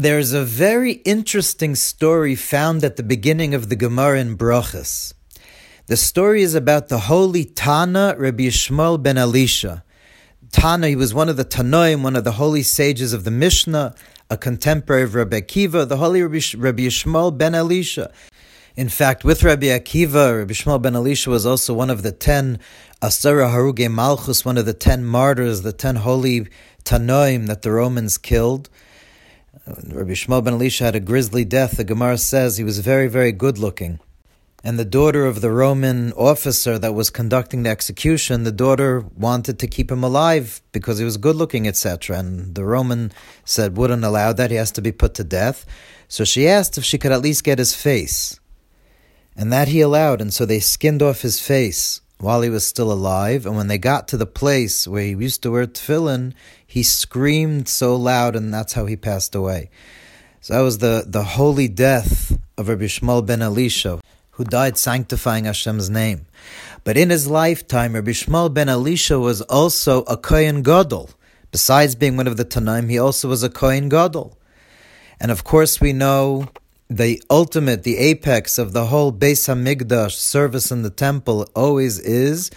There's a very interesting story found at the beginning of the Gemara in Brachas. The story is about the holy Tana Rabbi Yishmael ben Elisha. Tana, he was one of the Tanoim, one of the holy sages of the Mishnah, a contemporary of Rabbi Akiva, the holy Rabbi, Yishmael ben Elisha. In fact, with Rabbi Akiva, Rabbi Yishmael ben Elisha was also one of the ten Asara Haruge Malchus, one of the ten martyrs, the ten holy Tanoim that the Romans killed. Uh, Rabbi Shmuel ben Elisha had a grisly death. The Gemara says he was very, very good looking. And the daughter of the Roman officer that was conducting the execution, the daughter wanted to keep him alive because he was good looking, etc. And the Roman said wouldn't allow that, he has to be put to death. So she asked if she could at least get his face. And that he allowed, and so they skinned off his face while he was still alive. And when they got to the place where he used to wear tefillin, he screamed so loud, and that's how he passed away. So that was the, the holy death of Rabbi Shmuel ben Elisha, who died sanctifying Hashem's name. But in his lifetime, Rabbi Shmuel ben Elisha was also a Kohen Gadol. Besides being one of the Tanaim, he also was a Kohen Gadol. And of course, we know the ultimate, the apex of the whole Beis Hamikdash service in the temple always is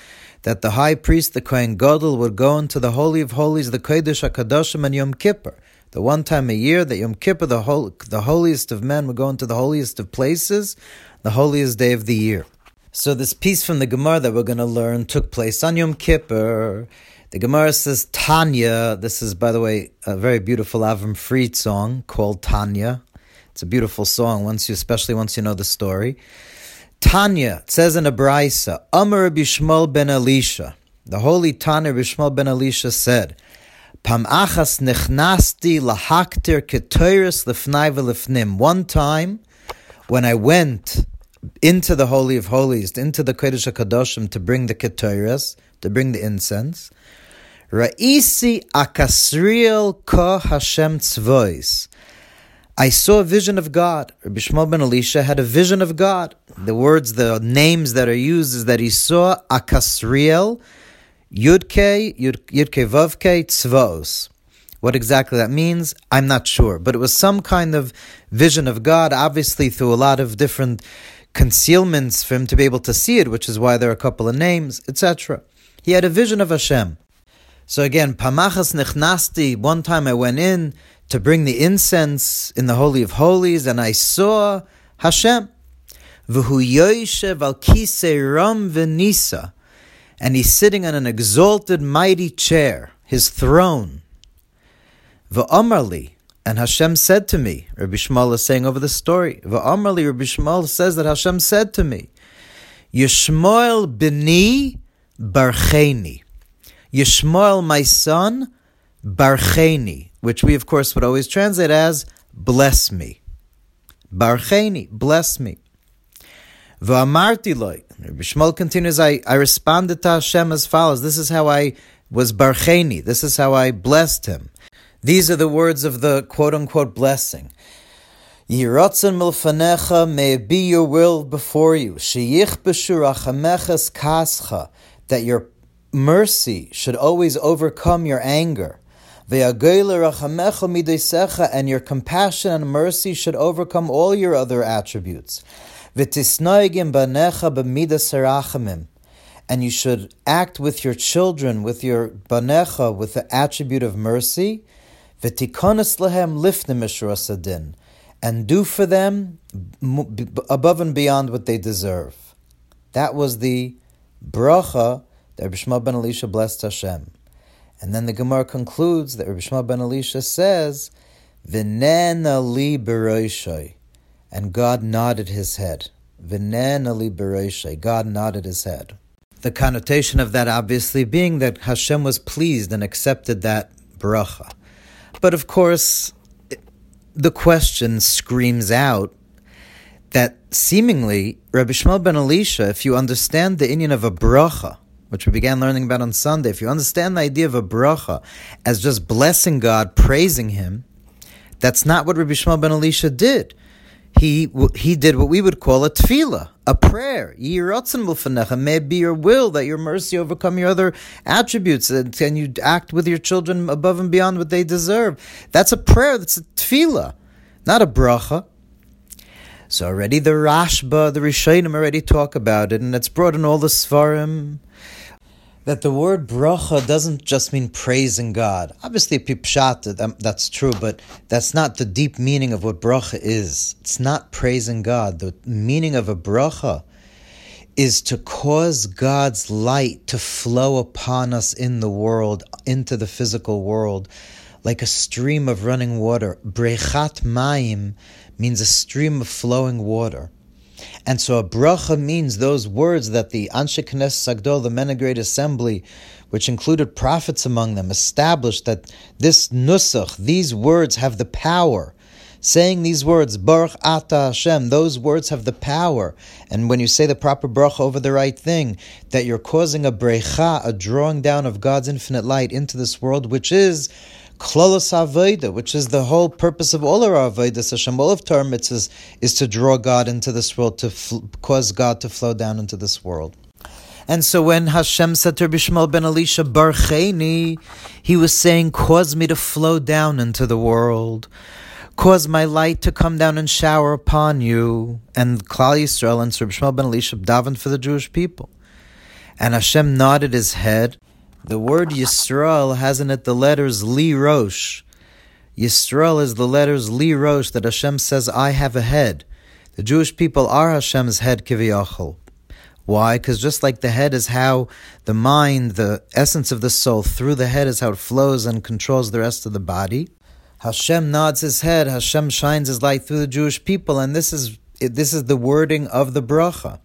that the high priest, the Kohen Gadol, would go into the Holy of Holies, the Kodesh HaKadoshim, and Yom Kippur. The one time a year that Yom Kippur, the, hol- the holiest of men, would go into the holiest of places, the holiest day of the year. So this piece from the Gemara that we're going to learn took place on Yom Kippur. The Gemara says Tanya. This is, by the way, a very beautiful Avram Fried song called Tanya. It's a beautiful song, once you, especially once you know the story. Tanya says in a brisa, Amar Bishmol ben Elisha. The holy Tana Bishmol ben Elisha said, Pam achas nechnasti lahaktir ketoiris lefnai v'lefnim. One time, when I went into the Holy of Holies, into the Kodesh HaKadoshim to bring the ketoiris, to bring the incense, Ra'isi akasriel ko Hashem tzvois. I saw a vision of God. Rabbi Shmuel ben Elisha had a vision of God. The words, the names that are used is that he saw Akasriel, Yudke, Yudke Vavke, Tzvos. What exactly that means, I'm not sure. But it was some kind of vision of God, obviously through a lot of different concealments for him to be able to see it, which is why there are a couple of names, etc. He had a vision of Hashem. So again, Pamachas Nechnasti, one time I went in, to bring the incense in the Holy of Holies, and I saw Hashem. V'hu. And he's sitting on an exalted, mighty chair, his throne. And Hashem said to me, Rabbi Shmuel is saying over the story, Rabbi Shmuel says that Hashem said to me, Yishmael b'ni barcheni. Yishmael, my son, barcheni which we of course would always translate as bless me. Barcheni, bless me. V'amarti loy. Shmuel continues, I, I responded to Hashem as follows. This is how I was barcheni. This is how I blessed him. These are the words of the quote unquote blessing. Yiratzon milfanecha, may it be your will before you. Sheyich b'shurachameches kascha, that your mercy should always overcome your anger and your compassion and mercy should overcome all your other attributes. And you should act with your children, with your banecha, with the attribute of mercy. And do for them above and beyond what they deserve. That was the bracha that Bishma ben Elisha blessed Hashem. And then the Gemara concludes that Rabbi Shmuel ben Elisha says, "V'nena li beroishai," and God nodded his head. V'nena li beroishai. God nodded his head. The connotation of that obviously being that Hashem was pleased and accepted that bracha. But of course, the question screams out that seemingly Rabbi Shmuel ben Elisha, if you understand the inyan of a bracha, which we began learning about on Sunday, if you understand the idea of a bracha as just blessing God, praising Him, that's not what Rabbi Shmuel ben Elisha did. He he did what we would call a tefillah, a prayer. May it be your will that your mercy overcome your other attributes, and, and you act with your children above and beyond what they deserve. That's a prayer. That's a tefillah. not a bracha. So already the Rashba, the Rishonim already talk about it, and it's brought in all the Svarim that the word bracha doesn't just mean praising God. Obviously, pipshat, that's true, but that's not the deep meaning of what bracha is. It's not praising God. The meaning of a bracha is to cause God's light to flow upon us in the world, into the physical world, like a stream of running water. Brechat mayim means a stream of flowing water. And so a bracha means those words that the Anshe Knesset Sagdol, the Men of Great Assembly, which included prophets among them, established that this nusach, these words have the power. Saying these words, Baruch Ata Hashem, those words have the power. And when you say the proper bracha over the right thing, that you're causing a brecha, a drawing down of God's infinite light into this world, which is Klolos Avodah, which is the whole purpose of all our Avodah, Hashem, all of Torah mitzvahs, is to draw God into this world, to fl- cause God to flow down into this world. And so when Hashem said to Bishmal ben Elisha, Barcheni, he was saying, cause me to flow down into the world. Cause my light to come down and shower upon you. And Klal Yisrael and Sir Bishmal ben Elisha davened for the Jewish people. And Hashem nodded his head the word Yisrael has in it the letters Li Rosh. Yisrael is the letters Li Rosh that Hashem says, I have a head. The Jewish people are Hashem's head, Kiviyachol. Why? Because just like the head is how the mind, the essence of the soul, through the head is how it flows and controls the rest of the body. Hashem nods his head. Hashem shines his light through the Jewish people, and this is this is the wording of the bracha.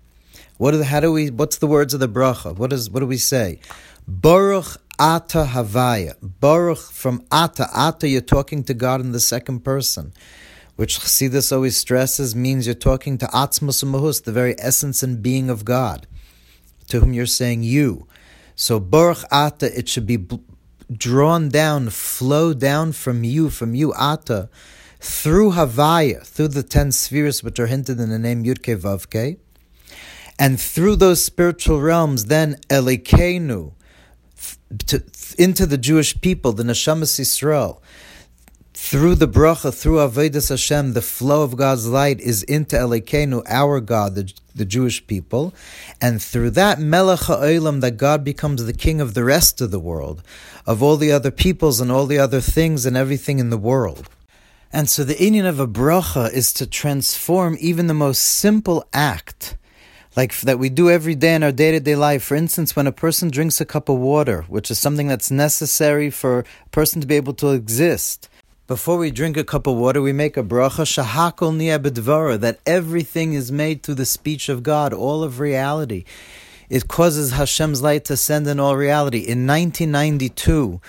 What do, how do we? What's the words of the bracha? What is what do we say? Baruch Ata Havaya. Baruch from Ata. Ata, you're talking to God in the second person, which Chassidus always stresses means you're talking to Atzmus Mahus, the very essence and being of God, to whom you're saying you. So Baruch Ata, it should be drawn down, flow down from you, from you Ata, through Havaya, through the ten spheres which are hinted in the name Yudke Vavke, and through those spiritual realms, then Elokeinu, to, into the Jewish people, the Neshamas Yisrael, through the bracha, through Avodas Hashem, the flow of God's light is into Elokeinu, our God, the, the Jewish people, and through that Melech HaOlam, that God becomes the king of the rest of the world, of all the other peoples and all the other things and everything in the world. And so the inyan of a bracha is to transform even the most simple act like that we do every day in our day to day life. For instance, when a person drinks a cup of water, which is something that's necessary for a person to be able to exist. Before we drink a cup of water, we make a bracha shahakol niya that everything is made through the speech of God, all of reality. It causes Hashem's light to send in all reality. In 1992,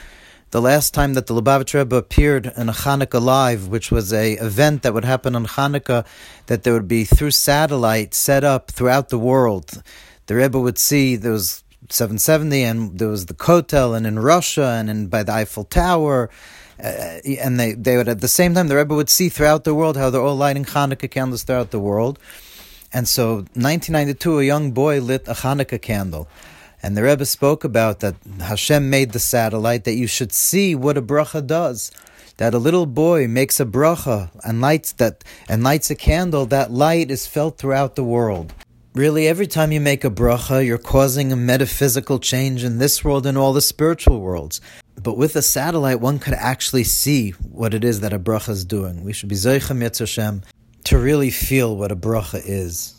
the last time that the Lubavitch Rebbe appeared in a Hanukkah Live, which was a event that would happen on Hanukkah, that there would be through satellite set up throughout the world. The Rebbe would see there was 770, and there was the Kotel, and in Russia, and in by the Eiffel Tower. Uh, and they, they would at the same time the Rebbe would see throughout the world how they're all lighting Hanukkah candles throughout the world. And so, 1992, a young boy lit a Hanukkah candle. And the Rebbe spoke about that Hashem made the satellite, that you should see what a bracha does. That a little boy makes a bracha and lights that and lights a candle, that light is felt throughout the world. Really, every time you make a bracha, you're causing a metaphysical change in this world and all the spiritual worlds. But with a satellite, one could actually see what it is that a bracha is doing. We should be Zeichem Hashem to really feel what a bracha is.